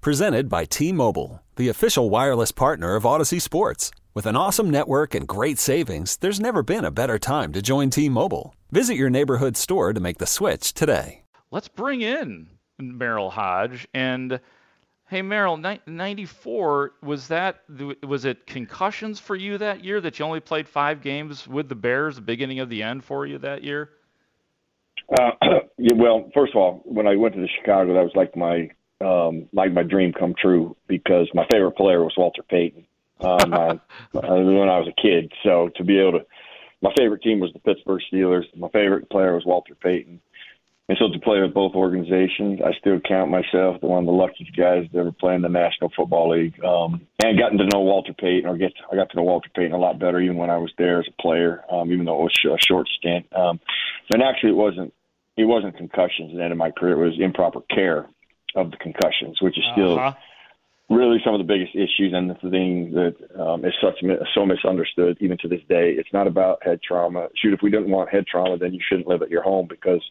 Presented by T Mobile, the official wireless partner of Audacy Sports. With an awesome network and great savings, there's never been a better time to join T Mobile. Visit your neighborhood store to make the switch today. Let's bring in Merril Hoge. And hey, Merril, 94, was that, was it concussions for you that year that you only played five games with the Bears, the beginning of the end for you that year? Uh, yeah, well, first of all, when I went to the Chicago, that was like my um, like my dream come true because my favorite player was Walter Payton um, my, when I was a kid. So to be able to, my favorite team was the Pittsburgh Steelers. My favorite player was Walter Payton. And so to play with both organizations, I still count myself the one of the luckiest guys to ever play in the National Football League. Um, and gotten to know Walter Payton, or get I got to know Walter Payton a lot better even when I was there as a player, um, even though it was a short stint. Um, and actually, it wasn't it wasn't concussions at the end of my career; it was improper care of the concussions, which is still uh-huh. really some of the biggest issues and the thing that um, is such so misunderstood even to this day. It's not about head trauma. Shoot, if we didn't want head trauma, then you shouldn't live at your home because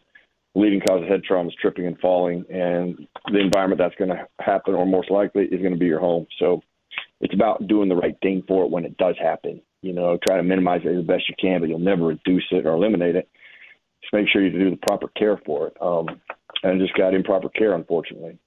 the leading cause of head trauma is tripping and falling, and the environment that's going to happen, or most likely, is going to be your home. So it's about doing the right thing for it when it does happen. You know, try to minimize it as best you can, but you'll never reduce it or eliminate it. Just make sure you do the proper care for it. Um, and just got improper care, unfortunately.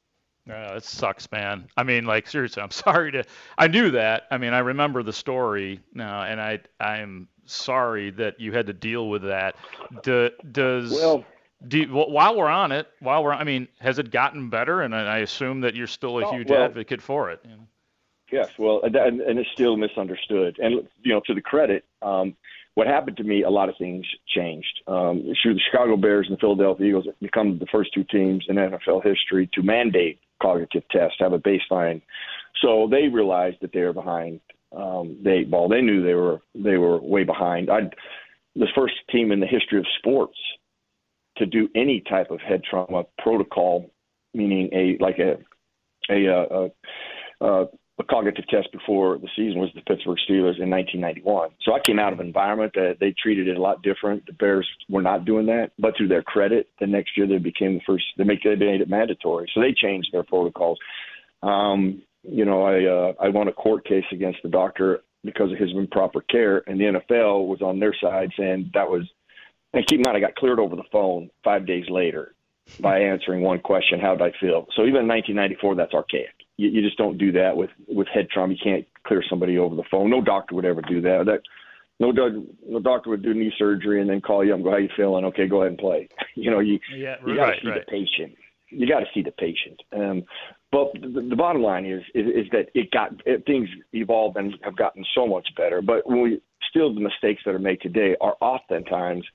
Uh, it sucks, man. I mean, like seriously, I'm sorry to. I knew that. I mean, I remember the story now, and I I'm sorry that you had to deal with that. Do, does well. Do, while we're on it, while we're, I mean, has it gotten better? And I assume that you're still a huge well, advocate for it. You know? Yes, well, and, and it's still misunderstood. And you know, to the credit, um, what happened to me, a lot of things changed. Um, the Chicago Bears and the Philadelphia Eagles become the first two teams in NFL history to mandate cognitive tests, have a baseline. So they realized that they were behind um, the eight ball. They knew they were they were way behind. I the first team in the history of sports to do any type of head trauma protocol, meaning a like a a, a, a, a a cognitive test before the season was the Pittsburgh Steelers in 1991. So I came out of an environment that they treated it a lot different. The Bears were not doing that, but to their credit, the next year they became the first. They make they made it mandatory, so they changed their protocols. Um, you know, I uh, I won a court case against the doctor because of his improper care, and the NFL was on their side saying that was. And keep in mind, I got cleared over the phone five days later by answering one question: How did I feel? So even in 1994, that's archaic you, you just don't do that with with head trauma. You can't clear somebody over the phone. No doctor would ever do that. That no, no doctor would do knee surgery and then call you and go, "How you feeling? Okay, go ahead and play." you know, you yeah, you got to right, see right. the patient. You got to see the patient. Um, but the, the bottom line is, is is that it got it, things evolved and have gotten so much better. But when we still the mistakes that are made today are oftentimes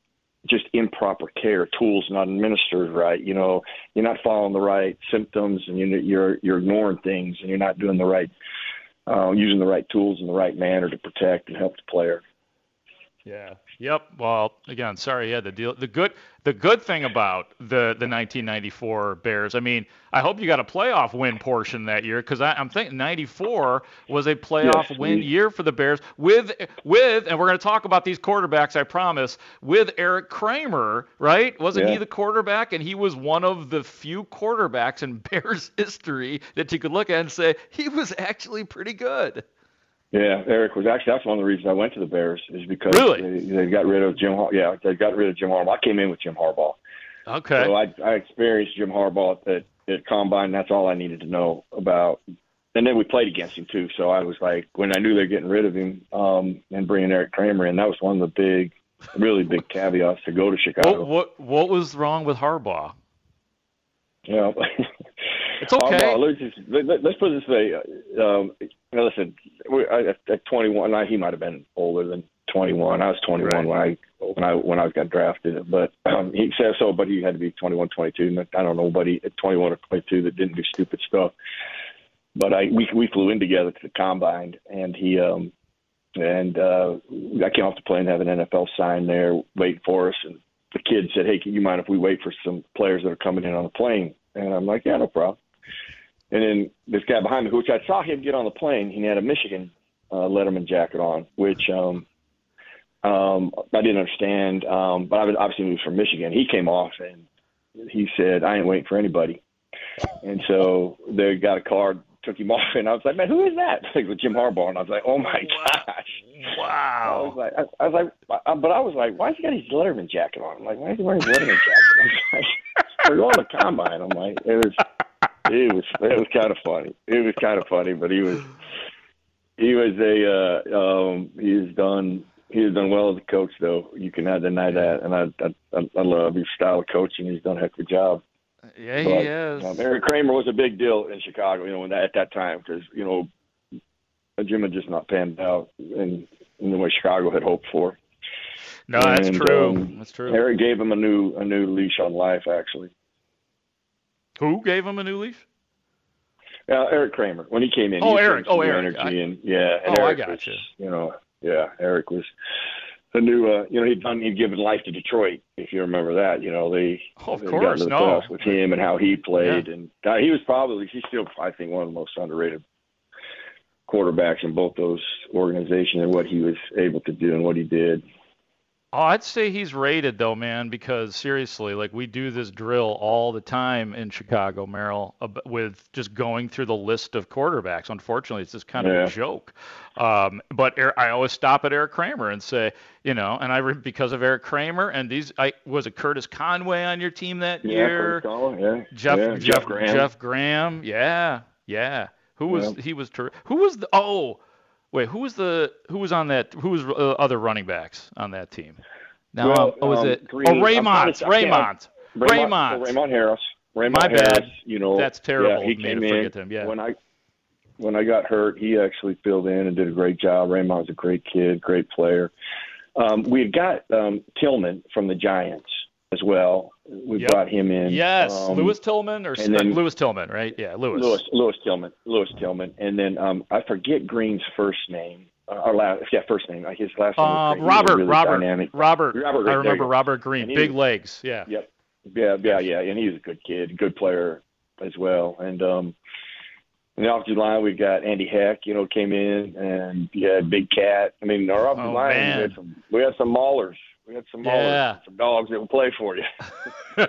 just improper care, tools not administered right. You know, you're not following the right symptoms, and you're you're, you're ignoring things, and you're not doing the right, uh, using the right tools in the right manner to protect and help the player. Yeah. Yep. Well, again, sorry Yeah, had to deal. The good, the good thing about the the 1994 Bears, I mean, I hope you got a playoff win portion that year because I'm thinking 94 was a playoff yes, win year for the Bears with with, and we're going to talk about these quarterbacks, I promise, with Erik Kramer, right? Wasn't yeah. he the quarterback? And he was one of the few quarterbacks in Bears history that you could look at and say he was actually pretty good. Yeah, Erik was actually that's one of the reasons I went to the Bears is because really? they, they got rid of Jim. Har- yeah, they got rid of Jim Harbaugh. I came in with Jim Harbaugh. Okay. So I, I experienced Jim Harbaugh at, at combine. That's all I needed to know about. And then we played against him too. So I was like, when I knew they're getting rid of him um, and bringing Erik Kramer in, that was one of the big, really big caveats to go to Chicago. What what, what was wrong with Harbaugh? Yeah. It's okay. Harbaugh, let's, just, let, us put it this way. Um, listen, we, I, at 21, I, he might have been older than 21. I was 21 right. when I when I when I got drafted, but um, he says so. But he had to be 21, 22. I don't know, nobody at 21 or 22 that didn't do stupid stuff. but I we we flew in together to the combine, and he um and uh, I came off the plane, have an NFL sign there waiting for us, and the kid said, "Hey, can you mind if we wait for some players that are coming in on the plane?" And I'm like, "Yeah, no problem." And then this guy behind me, which I saw him get on the plane, he had a Michigan uh, Letterman jacket on, which um, um, I didn't understand. Um, but I was obviously he was from Michigan. He came off and he said, "I ain't waiting for anybody." And so they got a card, took him off, and I was like, "Man, who is that?" Like with Jim Harbaugh, and I was like, "Oh my gosh!" Wow. I was like, I, I was like, I, but I was like, "Why has he got his Letterman jacket on?" I'm like, "Why is he wearing his Letterman jacket?" I was like, "We're going to combine." I'm like, "It was, it was, it was kind of funny. It was kind of funny, but he was." He was a uh, um, he's done he has done well as a coach, though. You cannot deny that, and I I, I love his style of coaching. He's done a heck of a job. Yeah, But, he is. Um, Erik Kramer was a big deal in Chicago, you know, when that, at that time because you know Jim had just not panned out in, in the way Chicago had hoped for. no, that's and, true. um, that's true. Erik gave him a new a new leash on life, actually. Who gave him a new leaf? Uh, Erik Kramer when he came in. Oh, he Erik. Oh, Erik. Energy I- and yeah. And Oh, I Erik gotcha. was, You know, yeah. Erik was a new. Uh, you know, he'd done. He'd given life to Detroit. If you remember that, you know, they. Oh, of they course, got the no. with him and how he played, and uh, he was probably he's still I think one of the most underrated quarterbacks in both those organizations and what he was able to do and what he did. Oh, I'd say he's rated though, man, because seriously, like we do this drill all the time in Chicago, Merril, with just going through the list of quarterbacks. Unfortunately, it's just kind of Yeah. a joke. Um, but I always stop at Erik Kramer and say, you know, and I because of Erik Kramer and these, I was it Curtis Conway on your team that Yeah, year? Curtis Conway, yeah, Jeff, yeah, Jeff, Graham. Jeff Graham, yeah, yeah. Who was Yeah. he was ter- who was the oh wait who was the who was on that who was uh, other running backs on that team? Now Well, um, oh, was um, it Green- oh Raymond to- Raymond Raymond. so Raymond Harris. Raymond My Harris, bad. You know, That's terrible Yeah, he came in forget him, yeah. When I when I got hurt, he actually filled in and did a great job. Raymond's a great kid, great player. Um, we had got um, Tillman from the Giants as well. We Yep. brought him in. Yes, Um, Lewis Tillman or and then- Lewis Tillman, right? Yeah, Lewis. Lewis Lewis Tillman. Lewis Tillman, and then um, I forget Green's first name. Uh, or last, yeah, first name. His last name. Was Green. He was a Robert, really Robert, dynamic. Robert, Robert, I remember. Robert Green, big was- legs. Yeah. Yep. Yeah, yeah, yeah. And he's a good kid, good player as well. And um in the offensive line we've got Andy Heck, you know, came in and you had Big Cat. I mean our offensive Oh, line man. we had some we had some maulers. We had some Yeah. some dogs that will play for you.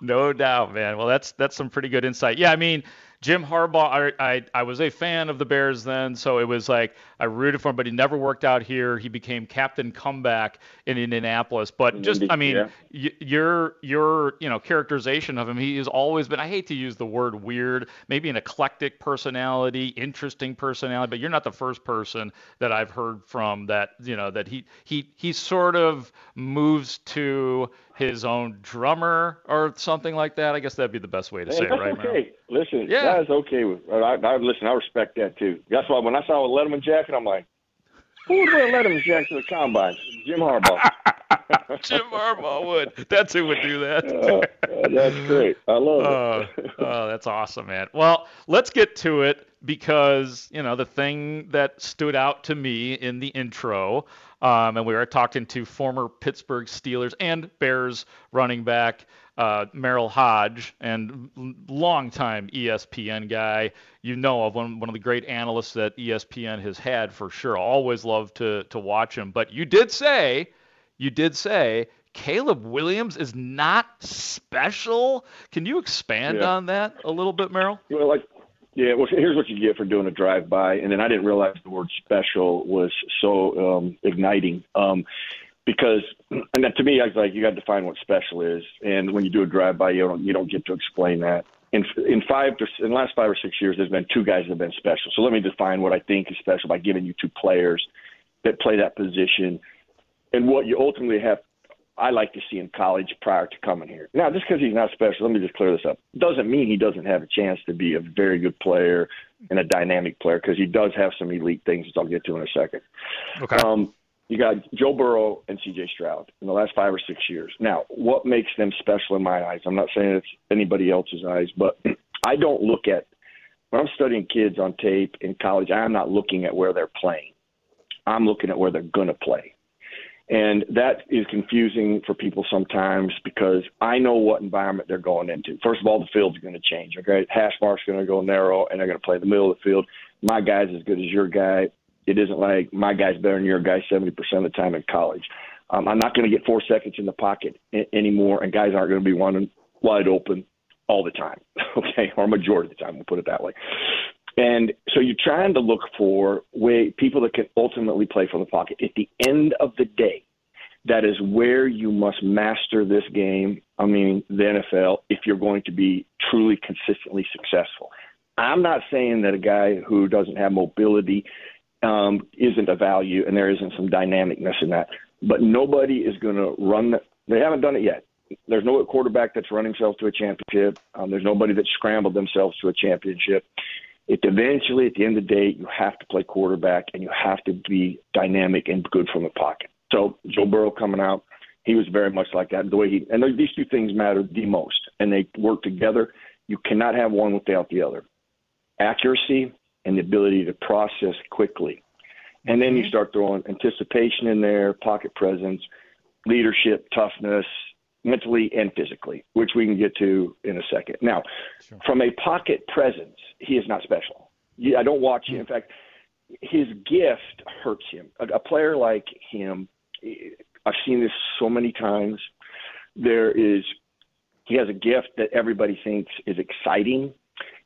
no doubt, man. Well, that's that's some pretty good insight. Yeah, I mean, Jim Harbaugh. I, I I was a fan of the Bears then, so it was like I rooted for him, but he never worked out here. He became captain comeback in Indianapolis. But just, I mean, yeah. y- your your you know characterization of him, he has always been. I hate to use the word weird, maybe an eclectic personality, interesting personality, but you're not the first person that I've heard from that you know that he he he sort of moves to his own drummer or something like that. I guess that'd be the best way to Hey, say it, right? Okay. Listen, Yeah. that is okay with. I, I listen. I respect that too. That's why when I saw a Letterman jacket, I'm like, who would wear a Letterman jacket to the combine? Jim Harbaugh. Jim Harbaugh would. That's who would do that. Uh, uh, that's great. I love it. oh, that's awesome, man. Well, let's get to it because you know the thing that stood out to me in the intro, um, and we were talking to former Pittsburgh Steelers and Bears running back uh, Merril Hoge, and longtime ESPN guy. You know of one one of the great analysts that ESPN has had for sure. Always love to to watch him. But you did say you did say Caleb Williams is not special. Can you expand Yeah. on that a little bit, Merril? Well, like, yeah. Well, here's what you get for doing a drive-by, and then I didn't realize the word "special" was so um, igniting. Um, because, and that, to me, I was like, you got to define what special is, and when you do a drive-by, you don't you don't get to explain that. In in five to in the last five or six years, there's been two guys that have been special. So let me define what I think is special by giving you two players that play that position, and what you ultimately have I like to see in college prior to coming here. Now, just because he's not special, let me just clear this up. Doesn't mean he doesn't have a chance to be a very good player and a dynamic player because he does have some elite things, which I'll get to in a second. Okay. Um, you got Joe Burrow and C.J. Stroud in the last five or six years. Now, what makes them special in my eyes? I'm not saying it's anybody else's eyes, but I don't look at when I'm studying kids on tape in college, I'm not looking at where they're playing. I'm looking at where they're going to play. And that is confusing for people sometimes because I know what environment they're going into. First of all, the field's going to change. Okay, hash mark's going to go narrow, and they're going to play the middle of the field. My guy's as good as your guy. It isn't like my guy's better than your guy 70% of the time in college. Um, I'm not going to get four seconds in the pocket I- anymore, and guys aren't going to be running wide open all the time, okay, or majority of the time. We'll put it that way. And so you're trying to look for way people that can ultimately play from the pocket. At the end of the day, that is where you must master this game. I mean, the NFL, if you're going to be truly consistently successful. I'm not saying that a guy who doesn't have mobility um, isn't a value and there isn't some dynamicness in that. But nobody is going to run. The, they haven't done it yet. There's no quarterback that's run himself to a championship. Um, there's nobody that scrambled themselves to a championship. It eventually, at the end of the day, you have to play quarterback and you have to be dynamic and good from the pocket. So Joe Burrow coming out, he was very much like that. The way he and these two things matter the most, and they work together. You cannot have one without the other. Accuracy and the ability to process quickly. And then you mm-hmm. start throwing anticipation in there, pocket presence, leadership, toughness, mentally and physically, which we can get to in a second. Now, sure. from a pocket presence, he is not special. I don't watch him. Hmm. In fact, his gift hurts him. A, a player like him, eh, I've seen this so many times. There is, he has a gift that everybody thinks is exciting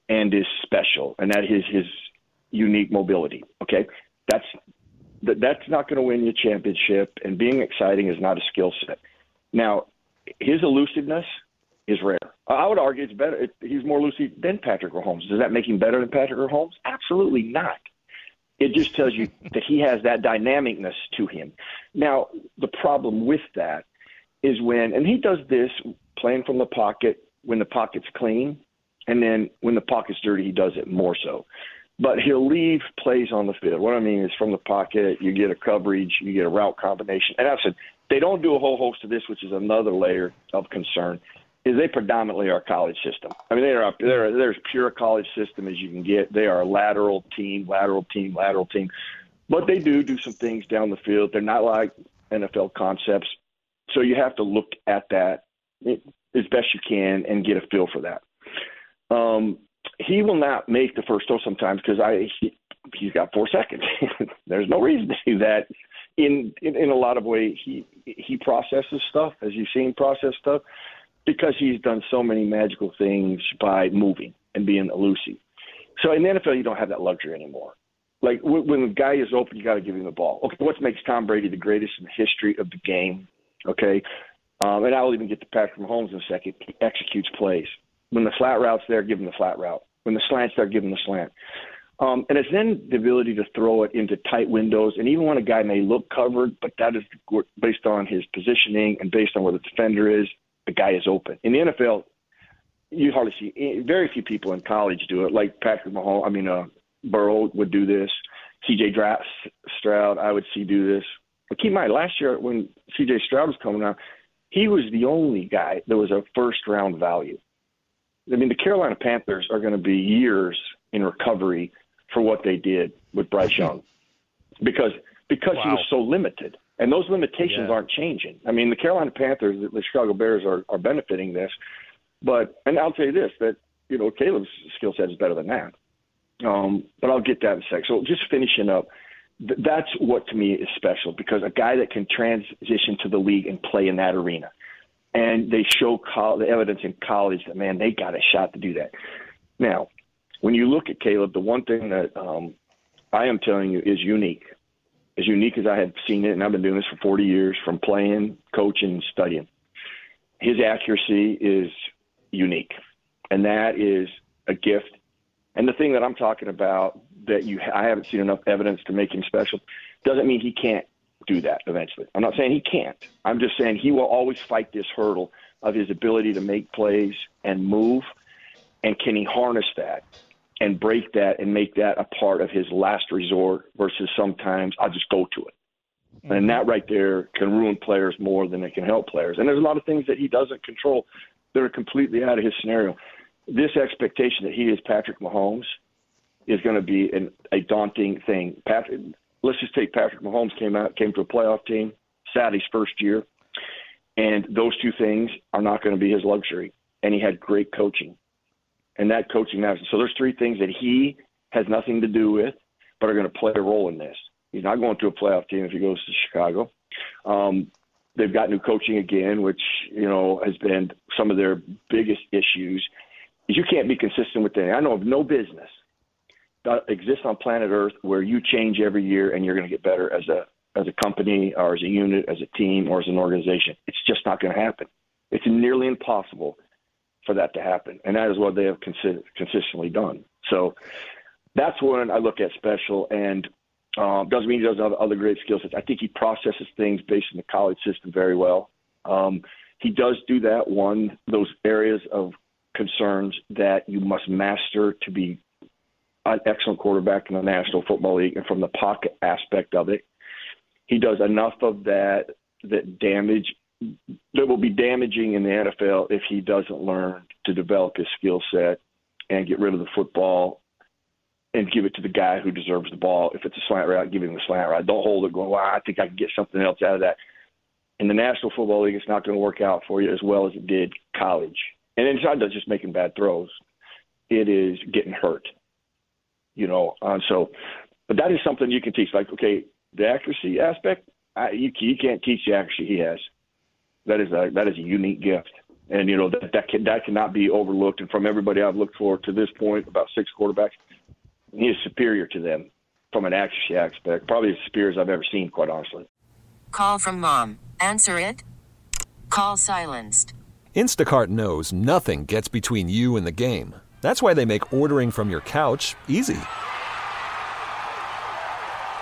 and is special, and that is his unique mobility. Okay, that's that's not going to win you a championship, and being exciting is not a skill set. Now, his elusiveness is rare. I would argue it's better. It, he's more elusive than Patrick Mahomes. Does that make him better than Patrick Mahomes? Absolutely not. It just tells you that he has that dynamicness to him. Now, the problem with that is when, and he does this playing from the pocket when the pocket's clean, and then when the pocket's dirty, he does it more so. But he'll leave plays on the field. What I mean is from the pocket, you get a coverage, you get a route combination. And I said, they don't do a whole host of this, which is another layer of concern is they predominantly are college system. I mean, they are they're as pure college system as you can get. They are a lateral team, lateral team, lateral team, but they do do some things down the field. They're not like NFL concepts, so you have to look at that as best you can and get a feel for that. Um, he will not make the first throw sometimes because I he, he's got four seconds. There's no reason to do that. In, in in a lot of ways, he he processes stuff as you've seen process stuff because he's done so many magical things by moving and being elusive. So in the NFL, you don't have that luxury anymore. Like when the guy is open, you got to give him the ball. Okay, what makes Tom Brady the greatest in the history of the game? Okay, um, and I'll even get to Patrick Mahomes in a second. He executes plays. When the flat route's there, give him the flat route. When the slant's there, give him the slant. Um, and it's then the ability to throw it into tight windows. And even when a guy may look covered, but that is based on his positioning and based on where the defender is, the guy is open. In the NFL, you hardly see very few people in college do it. Like Patrick Mahomes, I mean, uh, Burrow would do this. C.J. Stroud, I would see do this. But keep in mind, last year when C.J. Stroud was coming out, he was the only guy that was a first round value. I mean, the Carolina Panthers are going to be years in recovery for what they did with Bryce Young because because wow. he was so limited. And those limitations yeah. aren't changing. I mean, the Carolina Panthers, the Chicago Bears are, are benefiting this. But, and I'll tell you this, that, you know, Caleb's skill set is better than that. Um, but I'll get that in a sec. So just finishing up, th- that's what to me is special because a guy that can transition to the league and play in that arena. And they show col- the evidence in college that, man, they got a shot to do that. Now, when you look at Caleb, the one thing that um, I am telling you is unique as unique as I have seen it, and I've been doing this for 40 years from playing, coaching, studying. His accuracy is unique, and that is a gift. And the thing that I'm talking about that you I haven't seen enough evidence to make him special doesn't mean he can't do that eventually. I'm not saying he can't. I'm just saying he will always fight this hurdle of his ability to make plays and move, and can he harness that? And break that and make that a part of his last resort versus sometimes I'll just go to it. Mm-hmm. And that right there can ruin players more than it can help players. And there's a lot of things that he doesn't control that are completely out of his scenario. This expectation that he is Patrick Mahomes is going to be an, a daunting thing. Patrick, let's just take Patrick Mahomes came out came to a playoff team, sat his first year, and those two things are not going to be his luxury. And he had great coaching, and that coaching matters. So there's three things that he has nothing to do with, but are going to play a role in this. He's not going to a playoff team if he goes to Chicago. Um, they've got new coaching again, which you know has been some of their biggest issues. Is you can't be consistent with that. I know of no business that exists on planet Earth where you change every year and you're going to get better as a as a company or as a unit, as a team, or as an organization. It's just not going to happen. It's nearly impossible for that to happen, and that is what they have consi- consistently done. So that's when I look at special, and um, doesn't mean he doesn't have other great skill sets. I think he processes things based in the college system very well. Um, he does do that. One, those areas of concerns that you must master to be an excellent quarterback in the National Football League, and from the pocket aspect of it, he does enough of that that damage that will be damaging in the NFL if he doesn't learn to develop his skill set and get rid of the football and give it to the guy who deserves the ball. If it's a slant route, give him the slant route. Don't hold it going, well, I think I can get something else out of that. In the National Football League, it's not going to work out for you as well as it did college. And it's not just making bad throws; it is getting hurt. You know, and so but that is something you can teach. Like, okay, the accuracy aspect, I, you you can't teach the accuracy he has. That is a that is a unique gift, and you know that that can, that cannot be overlooked. And from everybody I've looked for to this point, about six quarterbacks, he is superior to them from an accuracy aspect. Probably as superior as I've ever seen, quite honestly. Call from mom. Answer it. Call silenced. Instacart knows nothing gets between you and the game. That's why they make ordering from your couch easy.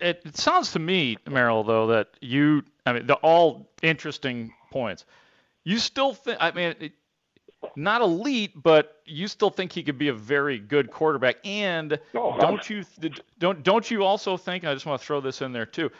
It, it sounds to me, Merril, though, that you, I mean, the all interesting points. You still think, I mean, it, not elite, but you still think he could be a very good quarterback. And Oh, don't you don't don't you also think? I just want to throw this in there too.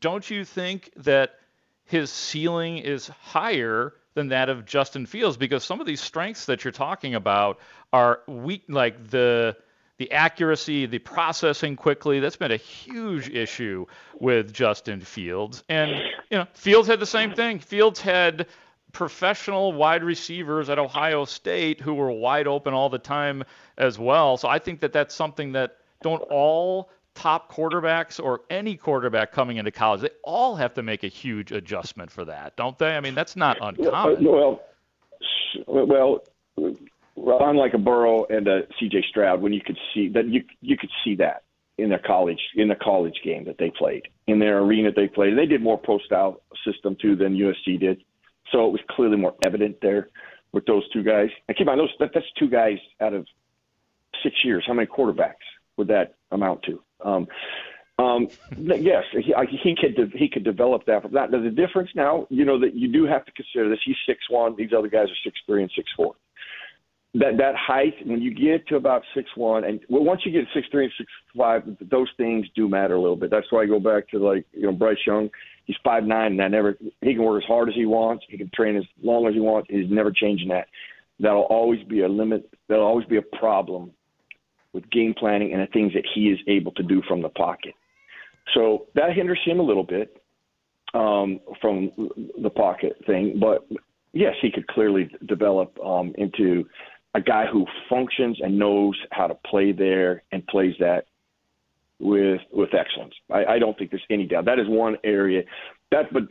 Don't you think that his ceiling is higher than that of Justin Fields? Because some of these strengths that you're talking about are weak, like the the accuracy, the processing quickly. That's been a huge issue with Justin Fields. And you know, Fields had the same thing. Fields had professional wide receivers at Ohio State who were wide open all the time as well. So I think that that's something that don't all top quarterbacks or any quarterback coming into college, they all have to make a huge adjustment for that, don't they? I mean, that's not uncommon. Well, s- well, well, unlike a Burrow and a C.J. Stroud, when you could see that you you could see that in their college in the college game that they played in their arena they played. They did more pro style system too than USC did, so it was clearly more evident there with those two guys. And keep in mind, those that, that's two guys out of six years. How many quarterbacks would that amount to? Um, um, yes, he, he could de- he could develop that. From that. The difference now, you know, that you do have to consider this. He's six one. These other guys are six three and six four. That that height, when you get to about six one, and well, once you get six three and six five, those things do matter a little bit. That's why I go back to like you know Bryce Young. He's five nine, and i never. He can work as hard as he wants. He can train as long as he wants. He's never changing that. That'll always be a limit. That'll always be a problem with game planning and the things that he is able to do from the pocket. So that hinders him a little bit um, from the pocket thing. But yes, he could clearly develop um, into a guy who functions and knows how to play there and plays that with with excellence. I, I don't think there's any doubt. That is one area that, but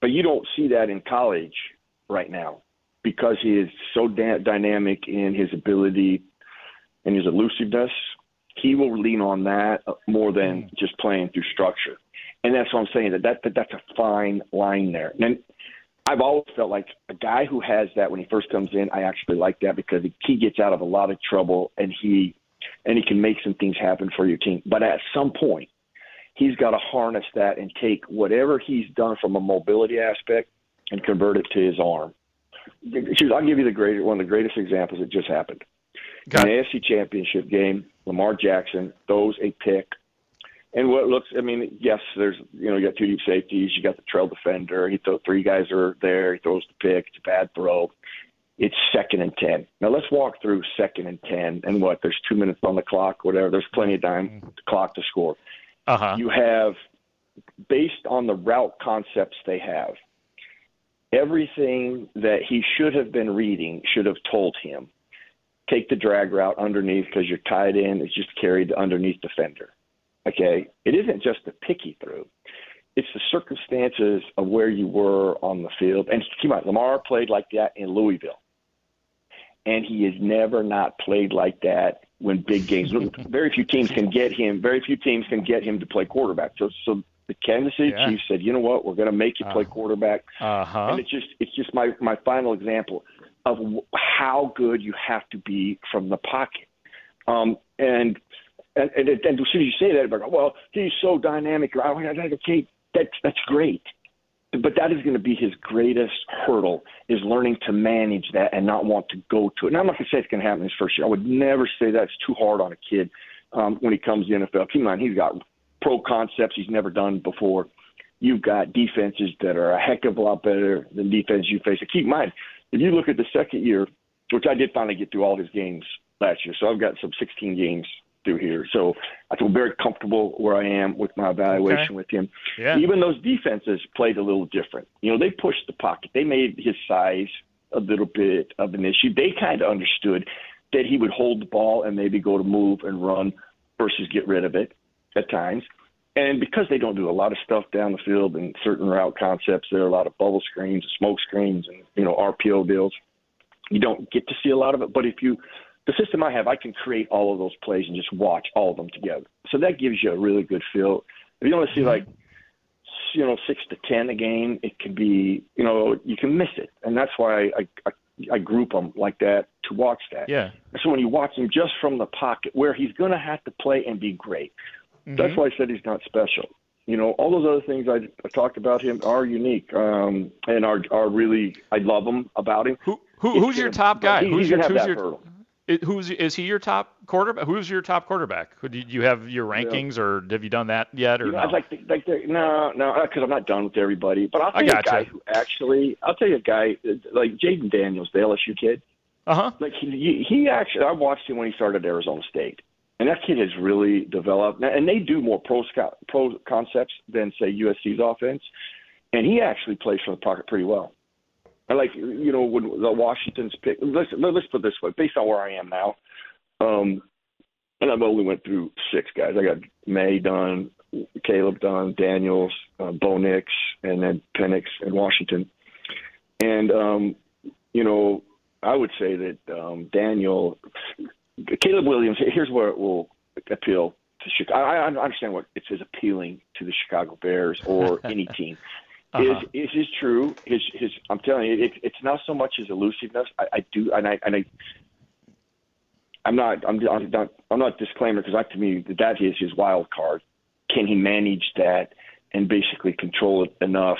but you don't see that in college right now because he is so da- dynamic in his ability and his elusiveness. He will lean on that more than mm. just playing through structure, and that's what I'm saying. That, that, that that's a fine line there. And I've always felt like a guy who has that when he first comes in, I actually like that because he gets out of a lot of trouble and he and he can make some things happen for your team. But at some point, he's got to harness that and take whatever he's done from a mobility aspect and convert it to his arm. I'll give you the great one of the greatest examples that just happened. Got In the AFC Championship game, Lamar Jackson throws a pick and what looks, I mean, yes, there's, you know, you got two deep safeties, you got the trail defender. He throw three guys are there. He throws the pick. It's a bad throw. It's second and ten. Now let's walk through second and ten. And what? There's two minutes on the clock, whatever. There's plenty of time the clock to score. Uh-huh. You have, based on the route concepts they have, everything that he should have been reading should have told him. Take the drag route underneath because you're tied in. It's just carried underneath defender Okay, it isn't just the picky through; it's the circumstances of where you were on the field. And keep in mind, Lamar played like that in Louisville, and he has never not played like that when big games. very few teams can get him. Very few teams can get him to play quarterback. So, so the Kansas City yeah. Chiefs said, "You know what? We're going to make you play uh, quarterback." Uh-huh. And it's just, it's just my my final example of how good you have to be from the pocket. Um, and and, and, and as soon as you say that, everybody go, well, he's so dynamic. Okay, that's that's great, but that is going to be his greatest hurdle is learning to manage that and not want to go to it. And I'm not going to say it's going to happen his first year. I would never say that's too hard on a kid um, when he comes to the NFL. Keep in mind, he's got pro concepts he's never done before. You've got defenses that are a heck of a lot better than defense you face. And keep in mind, if you look at the second year, which I did finally get through all his games last year, so I've got some 16 games through here. So I feel very comfortable where I am with my evaluation okay. with him. Yeah. Even those defenses played a little different. You know, they pushed the pocket. They made his size a little bit of an issue. They kind of understood that he would hold the ball and maybe go to move and run versus get rid of it at times. And because they don't do a lot of stuff down the field and certain route concepts, there are a lot of bubble screens, smoke screens, and you know RPO deals. You don't get to see a lot of it, but if you the system I have, I can create all of those plays and just watch all of them together. So that gives you a really good feel. If you to see like, you know, six to ten a game, it can be, you know, you can miss it, and that's why I I, I group them like that to watch that. Yeah. So when you watch him just from the pocket, where he's going to have to play and be great, mm-hmm. that's why I said he's not special. You know, all those other things I, I talked about him are unique um, and are are really I love them about him. Who, who who's your top guy? He, who's your, who's your who's is he your top quarterback? Who's your top quarterback? Do you have your rankings, yeah. or have you done that yet? Or you know, no? I'd like, like no, no, because I'm not done with everybody. But I'll tell you a guy who actually, I'll tell you a guy like Jayden Daniels, the LSU kid. Uh huh. Like he, he actually, I watched him when he started at Arizona State, and that kid has really developed. And they do more pro scout, pro concepts than say USC's offense, and he actually plays for the pocket pretty well. I like you know when the Washington's pick. Let's let's put it this way, based on where I am now, um, and I've only went through six guys. I got Maye done, Caleb done, Daniels, uh, Bo Nix, and then Penix and Washington. And um, you know, I would say that um, Daniel, Caleb Williams. Here's where it will appeal to Chicago. I, I understand what it is appealing to the Chicago Bears or any team. Uh-huh. Is is true? His his. I'm telling you, it, it's not so much his elusiveness. I, I do, and I and I. I'm not. I'm, I'm not. I'm not disclaimer because to me that is his wild card. Can he manage that and basically control it enough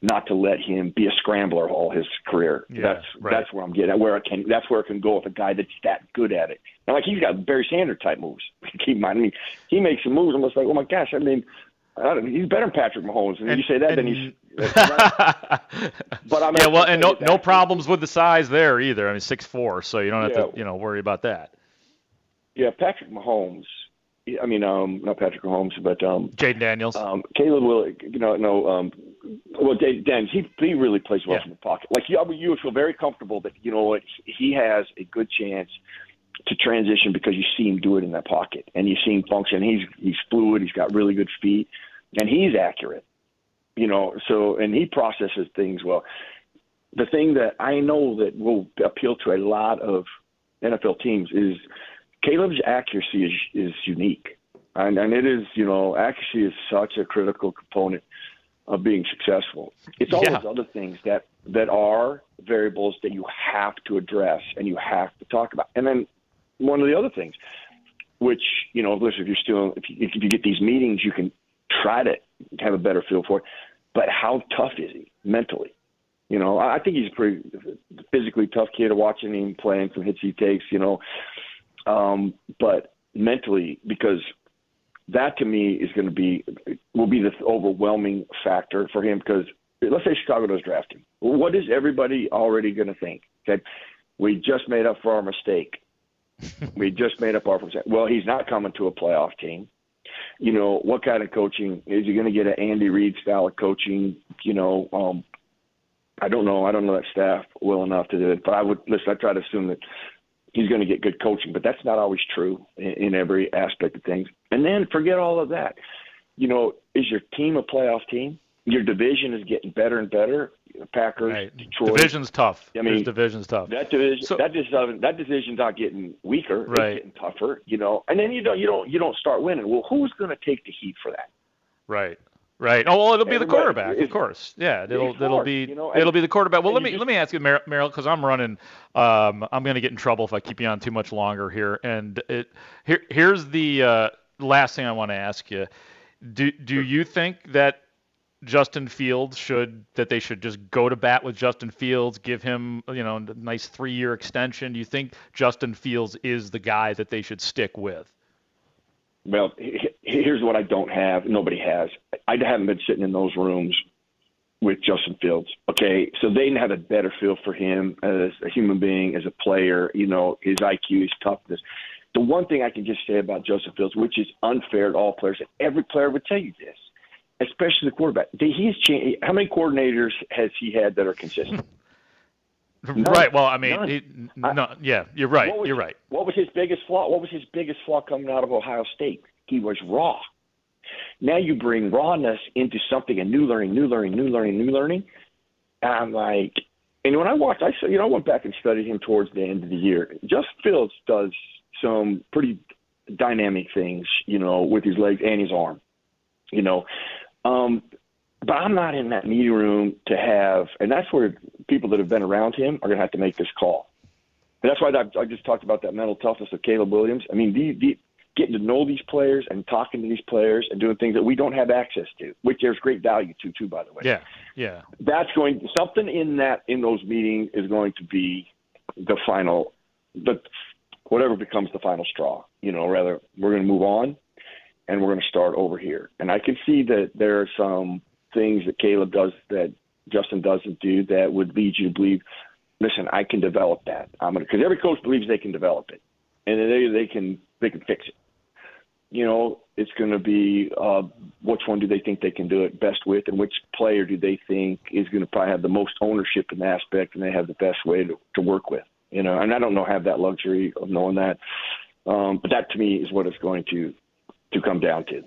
not to let him be a scrambler all his career? Yeah, that's right. that's where I'm getting at. Where it can. That's where it can go with a guy that's that good at it. And like he's got Barry Sanders type moves. Keep in mind, I mean, he makes some moves. I'm just like, oh my gosh. I mean, I don't, he's better than Patrick Mahomes. And, And- you say that, and- then he's. but I'm yeah, well, and no no problems with the size there either. I mean, six four, so you don't have Yeah. to you know worry about that. Yeah, Patrick Mahomes. I mean, um, not Patrick Mahomes, but um, Jayden Daniels. um, Caleb will. You know, no. Um, well, Dave Dan, he he really plays well Yeah. from the pocket. Like you, you would feel very comfortable that you know what he has a good chance to transition because you see him do it in that pocket and you see him function. He's he's fluid. He's got really good feet, and he's accurate. You know, so and he processes things well. The thing that I know that will appeal to a lot of NFL teams is Caleb's accuracy is is unique, and and it is you know accuracy is such a critical component of being successful. It's all Yeah. those other things that that are variables that you have to address and you have to talk about. And then one of the other things, which you know, listen, if you're still if you, if you get these meetings, you can try to have a better feel for it. But how tough is he mentally? You know, I think he's a pretty physically tough kid. Watching him playing some hits he takes, you know, um, but mentally because that to me is going to be will be the overwhelming factor for him because let's say Chicago does draft him. What is everybody already going to think? Okay, we just made up for our mistake. we just made up our mistake. Well, he's not coming to a playoff team. You know what kind of coaching is he going to get? An Andy Reid style of coaching? You know, um, I don't know. I don't know that staff well enough to do it. But I would listen. I try to assume that he's going to get good coaching, but that's not always true in, in every aspect of things. And then forget all of that. You know, is your team a playoff team? Your division is getting better and better. Packers, Right. Detroit. Division's tough. I mean, There's division's tough. That division, So- that division, that division's not getting weaker. Right. It's getting tougher. You know, and then you don't, you don't, you don't start winning. Well, who's going to take the heat for that? Right. Right. Oh well, it'll be the quarterback, of course. Yeah, it'll it'll hard, be you know, it'll be the quarterback. Well, let me just- let me ask you, Mer- Merril, because I'm running. Um, I'm going to get in trouble if I keep you on too much longer here. And it here here's the uh, last thing I want to ask you. Do do you think that Justin Fields should that they should just go to bat with Justin Fields, give him you know a nice three year extension? Do you think Justin Fields is the guy that they should stick with? Well, here's what I don't have. Nobody has. I haven't been sitting in those rooms with Justin Fields. Okay, so they have a better feel for him as a human being, as a player. You know, his IQ, his toughness. The one thing I can just say about Justin Fields, which is unfair to all players, and every player would tell you this, especially the quarterback. He's changed. How many coordinators has he had that are consistent? Right. Well, I mean, he, no, yeah, you're right. Was- You're right. What was his biggest flaw? What was his biggest flaw coming out of Ohio State? He was raw. Now you bring rawness into something, and new learning, new learning, new learning, new learning. And I'm like, and when I watched, I said, you know, I went back and studied him towards the end of the year. Just Fields does some pretty dynamic things, you know, with his legs and his arm, you know. Um, but I'm not in that meeting room to have, and that's where people that have been around him are going to have to make this call. And that's why I, I just talked about that mental toughness of Caleb Williams. I mean, the, the, getting to know these players and talking to these players and doing things that we don't have access to, which there's great value to too, by the way. Yeah. Yeah. That's going something in that in those meetings is going to be the final, the whatever becomes the final straw. You know, rather we're going to move on and we're going to start over here. And I can see that there are some things that Caleb does that Justin doesn't do that would lead you to believe, listen, I can develop that. I'm going to because every coach believes they can develop it, and they they can they can fix it. You know, it's going to be uh, which one do they think they can do it best with, and which player do they think is going to probably have the most ownership in the aspect, and they have the best way to, to work with. You know, and I don't know have that luxury of knowing that, um, but that to me is what it's going to to come down to.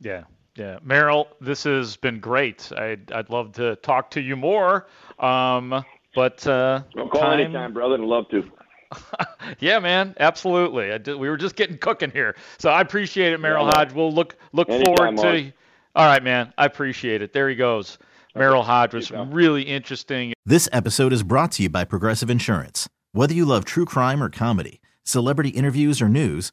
Yeah. Yeah. Merril, this has been great. I'd, I'd love to talk to you more. Um, but uh, Well, call time- anytime, brother. I'd love to. yeah, man, absolutely. I did, we were just getting cooking here, so I appreciate it, Merril Yeah. Hoge. We'll look look Anytime, forward to. Mark. All right, man. I appreciate it. There he goes. Merril Hoge was See you, pal. really interesting. This episode is brought to you by Progressive Insurance. Whether you love true crime or comedy, celebrity interviews or news,